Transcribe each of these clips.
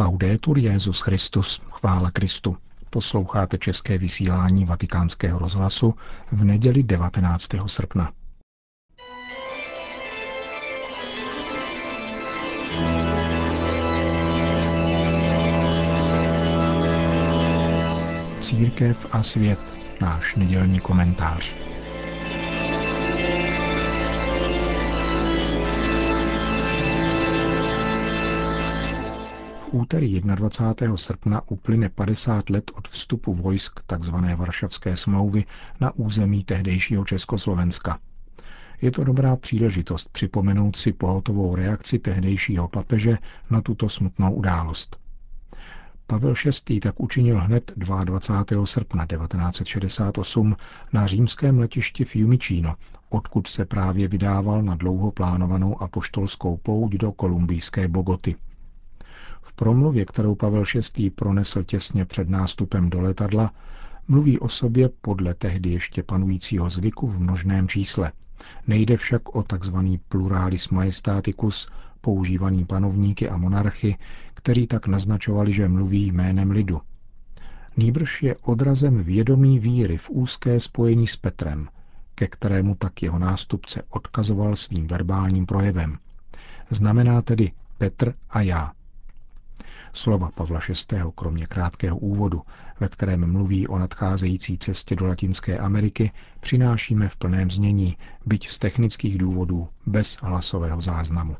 Laudetur Jezus Christus, chvála Kristu. Posloucháte české vysílání Vatikánského rozhlasu v neděli 19. srpna. Církev a svět, náš nedělní komentář. Úterý 21. srpna uplyne 50 let od vstupu vojsk tzv. Varšavské smlouvy na území tehdejšího Československa. Je to dobrá příležitost připomenout si pohotovou reakci tehdejšího papeže na tuto smutnou událost. Pavel VI. tak učinil hned 22. srpna 1968 na římském letišti Fiumicino, odkud se právě vydával na dlouho plánovanou apoštolskou pouť do kolumbijské Bogoty – v promluvě, kterou Pavel VI. pronesl těsně před nástupem do letadla, mluví o sobě podle tehdy ještě panujícího zvyku v množném čísle. Nejde však o tzv. pluralis majestaticus, používaný panovníky a monarchy, kteří tak naznačovali, že mluví jménem lidu. Nýbrž je odrazem vědomí víry v úzké spojení s Petrem, ke kterému tak jeho nástupce odkazoval svým verbálním projevem. Znamená tedy Petr a já. Slova Pavla VI. kromě krátkého úvodu, ve kterém mluví o nadcházející cestě do Latinské Ameriky, přinášíme v plném znění, byť z technických důvodů bez hlasového záznamu.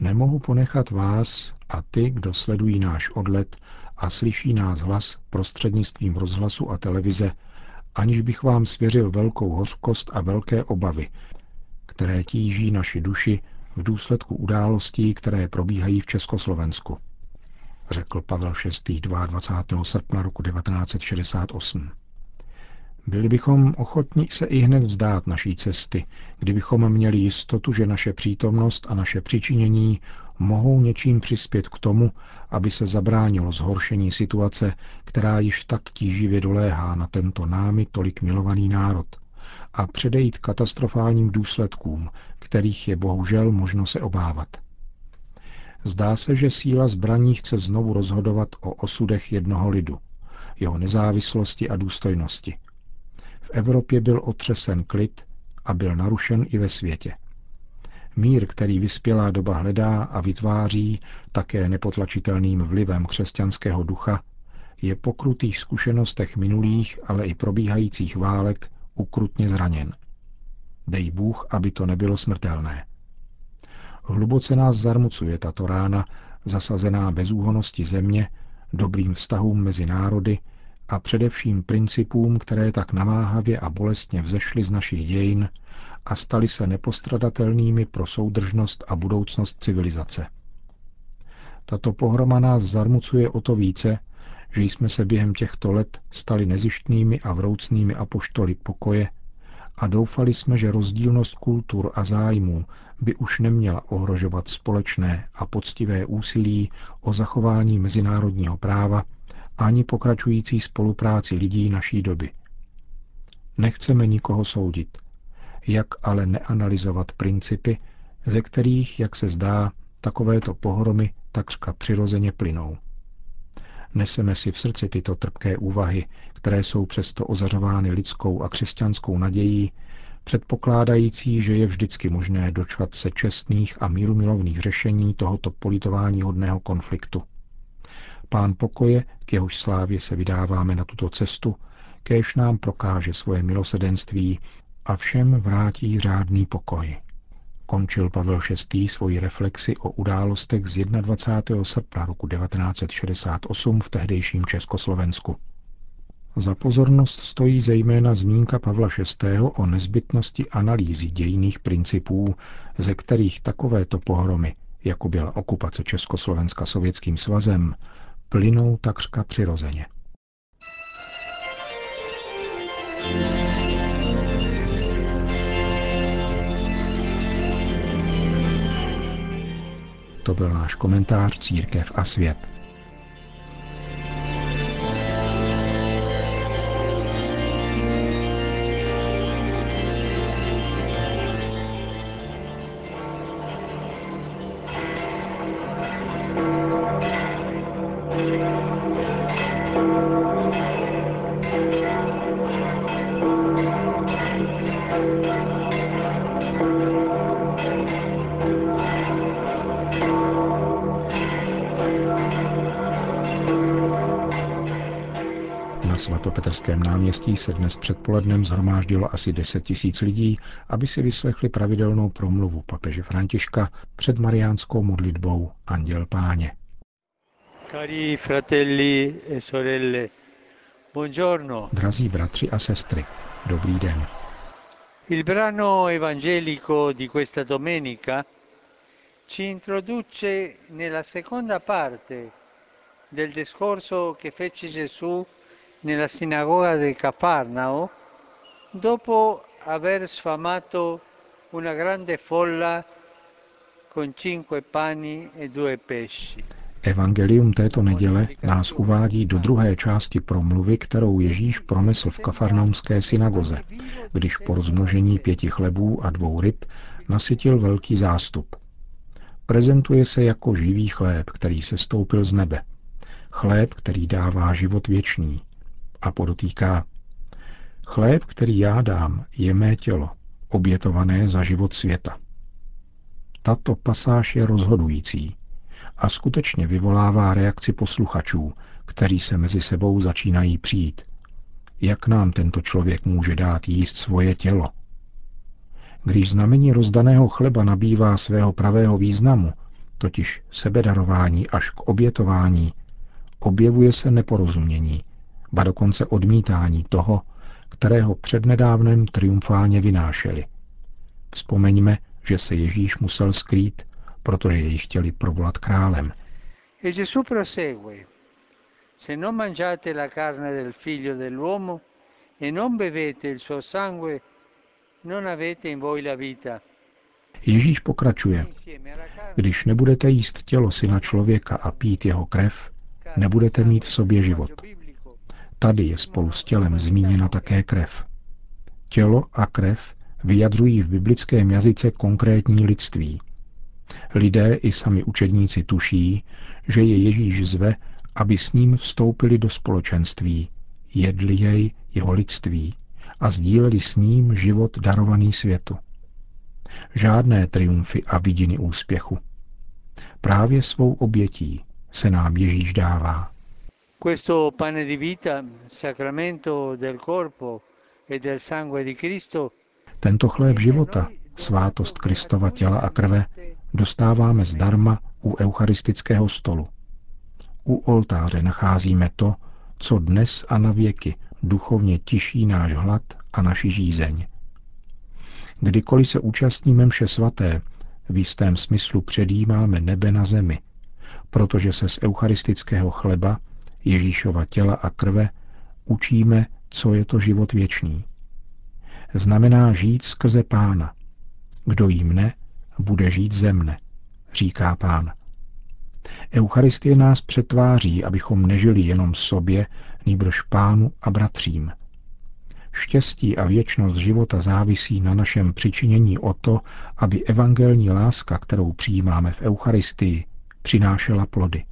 Nemohu ponechat vás a ty, kdo sledují náš odlet a slyší nás hlas prostřednictvím rozhlasu a televize, aniž bych vám svěřil velkou hořkost a velké obavy, které tíží naši duši v důsledku událostí, které probíhají v Československu řekl Pavel VI. 22. srpna roku 1968. Byli bychom ochotní se i hned vzdát naší cesty, kdybychom měli jistotu, že naše přítomnost a naše přičinění mohou něčím přispět k tomu, aby se zabránilo zhoršení situace, která již tak tíživě doléhá na tento námi tolik milovaný národ, a předejít katastrofálním důsledkům, kterých je bohužel možno se obávat. Zdá se, že síla zbraní chce znovu rozhodovat o osudech jednoho lidu, jeho nezávislosti a důstojnosti. V Evropě byl otřesen klid a byl narušen i ve světě. Mír, který vyspělá doba hledá a vytváří také nepotlačitelným vlivem křesťanského ducha, je po krutých zkušenostech minulých, ale i probíhajících válek ukrutně zraněn. Dej Bůh, aby to nebylo smrtelné. Hluboce nás zarmucuje tato rána, zasazená bezúhonosti země, dobrým vztahům mezi národy a především principům, které tak namáhavě a bolestně vzešly z našich dějin a staly se nepostradatelnými pro soudržnost a budoucnost civilizace. Tato pohroma nás zarmucuje o to více, že jsme se během těchto let stali nezištnými a vroucnými apoštoly pokoje a doufali jsme, že rozdílnost kultur a zájmů by už neměla ohrožovat společné a poctivé úsilí o zachování mezinárodního práva ani pokračující spolupráci lidí naší doby. Nechceme nikoho soudit, jak ale neanalyzovat principy, ze kterých, jak se zdá, takovéto pohromy takřka přirozeně plynou. Neseme si v srdci tyto trpké úvahy, které jsou přesto ozařovány lidskou a křesťanskou nadějí, předpokládající, že je vždycky možné dočkat se čestných a mírumilovných řešení tohoto politování hodného konfliktu. Pán pokoje, k jehož slávě se vydáváme na tuto cestu, kéž nám prokáže svoje milosedenství a všem vrátí řádný pokoj. Končil Pavel VI. svoji reflexi o událostech z 21. srpna roku 1968 v tehdejším Československu. Za pozornost stojí zejména zmínka Pavla VI. o nezbytnosti analýzy dějných principů, ze kterých takovéto pohromy, jako byla okupace Československa sovětským svazem, plynou takřka přirozeně. To byl náš komentář Církev a svět. thank you svatopetrském náměstí se dnes předpolednem zhromáždilo asi 10 tisíc lidí, aby si vyslechli pravidelnou promluvu papeže Františka před mariánskou modlitbou Anděl Páně. Cari fratelli e sorelle, buongiorno. Drazí bratři a sestry, dobrý den. Il brano evangelico di questa domenica ci introduce nella seconda parte del discorso che fece Gesù nella sinagoga di Cafarnao dopo aver sfamato una grande folla con cinque pani e due pesci. Evangelium této neděle nás uvádí do druhé části promluvy, kterou Ježíš pronesl v kafarnaumské synagoze, když po rozmnožení pěti chlebů a dvou ryb nasytil velký zástup. Prezentuje se jako živý chléb, který se stoupil z nebe. Chléb, který dává život věčný. A podotýká, chléb, který já dám, je mé tělo, obětované za život světa. Tato pasáž je rozhodující a skutečně vyvolává reakci posluchačů, kteří se mezi sebou začínají přijít. Jak nám tento člověk může dát jíst svoje tělo? Když znamení rozdaného chleba nabývá svého pravého významu, totiž sebedarování až k obětování, objevuje se neporozumění, ba dokonce odmítání toho, kterého přednedávnem triumfálně vynášeli. Vzpomeňme, že se Ježíš musel skrýt, protože jej chtěli provolat králem. E Gesù prosegue. Se non mangiate la carne del figlio dell'uomo e non bevete il suo sangue, non avete in voi la vita. Ježíš pokračuje. Když nebudete jíst tělo syna člověka a pít jeho krev, nebudete mít v sobě život. Tady je spolu s tělem zmíněna také krev. Tělo a krev vyjadřují v biblickém jazyce konkrétní lidství. Lidé i sami učedníci tuší, že je Ježíš zve, aby s ním vstoupili do společenství, jedli jej jeho lidství a sdíleli s ním život darovaný světu. Žádné triumfy a vidiny úspěchu. Právě svou obětí se nám Ježíš dává. Questo pane di vita, sacramento del corpo e del sangue di Cristo, Tento chléb života, svátost Kristova těla a krve, dostáváme zdarma u eucharistického stolu. U oltáře nacházíme to, co dnes a na věky duchovně tiší náš hlad a naši žízeň. Kdykoliv se účastníme mše svaté, v jistém smyslu předjímáme nebe na zemi, protože se z eucharistického chleba, Ježíšova těla a krve, učíme, co je to život věčný. Znamená žít skrze pána. Kdo jím ne, bude žít ze mne, říká pán. Eucharistie nás přetváří, abychom nežili jenom sobě, nýbrž pánu a bratřím. Štěstí a věčnost života závisí na našem přičinění o to, aby evangelní láska, kterou přijímáme v Eucharistii, přinášela plody.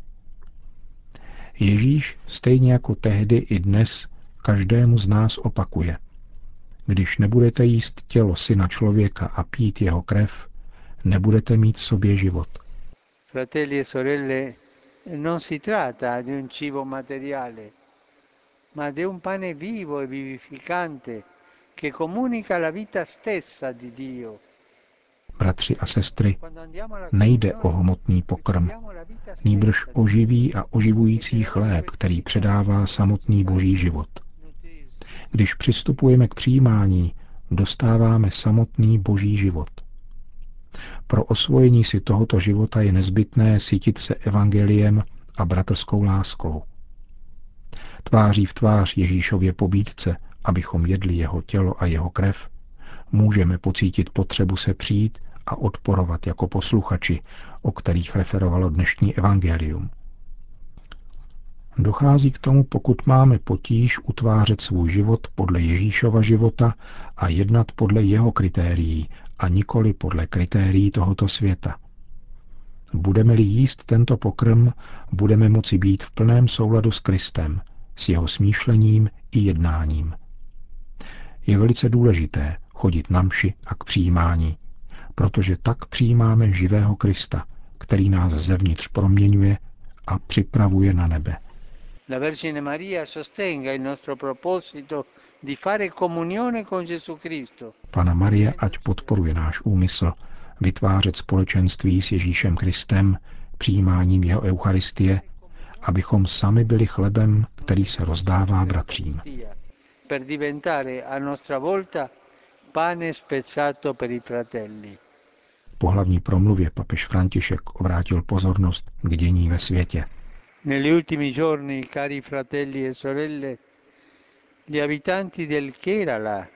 Ježíš, stejně jako tehdy i dnes, každému z nás opakuje. Když nebudete jíst tělo syna člověka a pít jeho krev, nebudete mít v sobě život. fratelli e sorelle, non si tratta di un cibo materiale, ma di un pane vivo e vivificante che comunica la vita stessa di Dio. Bratři a sestry, nejde o hmotný pokrm, nýbrž o živý a oživující chléb, který předává samotný boží život. Když přistupujeme k přijímání, dostáváme samotný boží život. Pro osvojení si tohoto života je nezbytné sítit se evangeliem a bratrskou láskou. Tváří v tvář Ježíšově pobídce, abychom jedli jeho tělo a jeho krev, můžeme pocítit potřebu se přijít a odporovat jako posluchači, o kterých referovalo dnešní evangelium. Dochází k tomu, pokud máme potíž utvářet svůj život podle Ježíšova života a jednat podle jeho kritérií a nikoli podle kritérií tohoto světa. Budeme-li jíst tento pokrm, budeme moci být v plném souladu s Kristem, s jeho smýšlením i jednáním. Je velice důležité chodit na mši a k přijímání, protože tak přijímáme živého Krista, který nás zevnitř proměňuje a připravuje na nebe. la Vergine Maria sostenga il nostro proposito di fare comunione con Gesù Cristo. Pana Marie ať podporuje náš úmysl vytvářet společenství s Ježíšem Kristem, přijímáním jeho Eucharistie, abychom sami byli chlebem, který se rozdává bratřím. Per diventare a nostra volta pane spezzato per i fratelli. Po hlavní promluvě papež František obrátil pozornost k dění ve světě. Negli ultimi giorni, cari fratelli e sorelle, gli abitanti del Kerala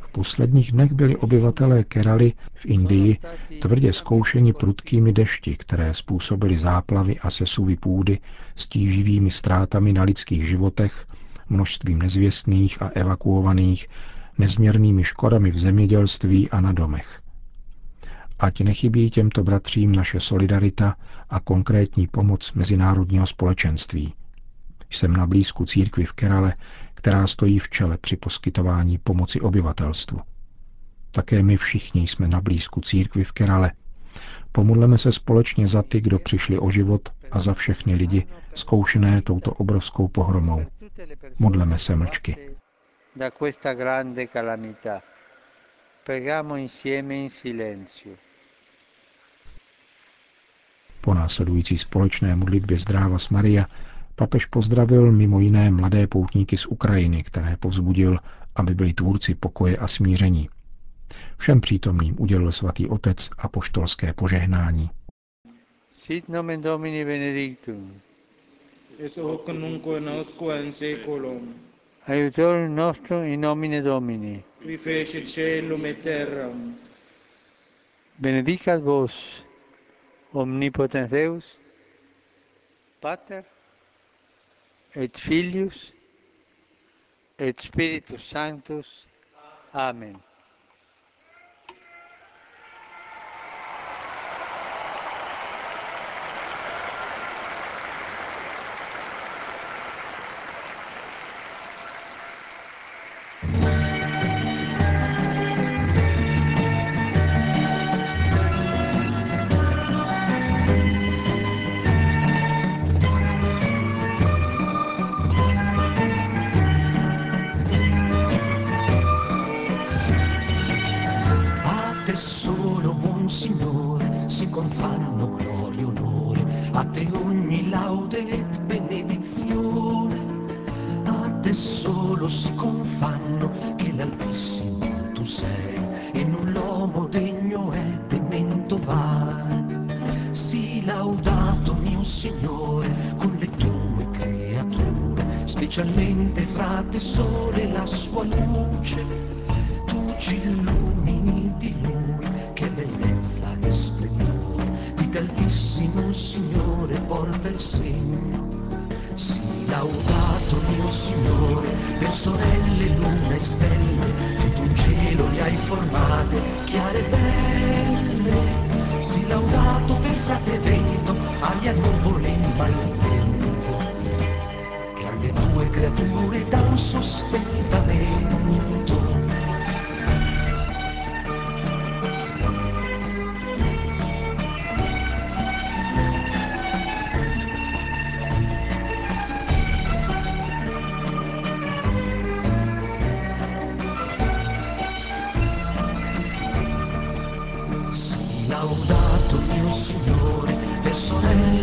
v posledních dnech byli obyvatelé Keraly v Indii tvrdě zkoušeni prudkými dešti, které způsobily záplavy a sesuvy půdy s tíživými ztrátami na lidských životech, množstvím nezvěstných a evakuovaných, nezměrnými škodami v zemědělství a na domech. Ať nechybí těmto bratřím naše solidarita a konkrétní pomoc mezinárodního společenství. Jsem na blízku církvi v Kerale, která stojí v čele při poskytování pomoci obyvatelstvu. Také my všichni jsme na blízku církvi v Kerale. Pomodleme se společně za ty, kdo přišli o život a za všechny lidi zkoušené touto obrovskou pohromou. Modleme se mlčky. Da questa grande calamità. Preghiamo insieme in silenzio. Po následující společné modlitbě Zdráva s Maria Papež pozdravil mimo jiné mladé poutníky z Ukrajiny, které povzbudil, aby byli tvůrci pokoje a smíření. Všem přítomným udělil svatý otec a poštolské požehnání. Sit nomen Domini benedictum. Es hoc nunc in usque in saeculum. Aiutorium nostrum in nomine Domini. Qui fecit caelum et terram. Benedicat vos, omnipotens Deus, Pater, et Filius, et Spiritus Sanctus. Amen. Te solo, buon Signore, si confanno gloria e onore, a te ogni laude et benedizione. A te solo si confanno che l'Altissimo tu sei, e null'uomo degno è temento vai. Sii laudato mio Signore con le tue creature, specialmente fra te sole e la sua luce. Tu ci illumini di lui, t'altissimo Signore porta il segno. Sii laudato mio Signore, per sorelle, luna e stelle, che tu cielo le hai formate, chiare e belle. Sii laudato per frate vento, aria nuvole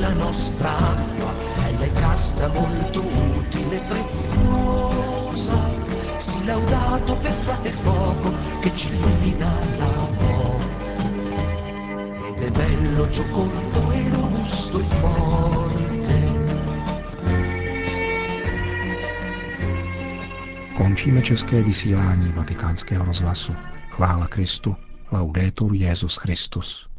sorella nostra acqua, bella e casta, molto utile e preziosa. Sii laudato per frate fuoco, che ci illumina la notte. Ed è bello, giocondo e robusto e forte. Končíme české vysílání vatikánského rozhlasu. Chvála Kristu. Laudetur Jezus Christus.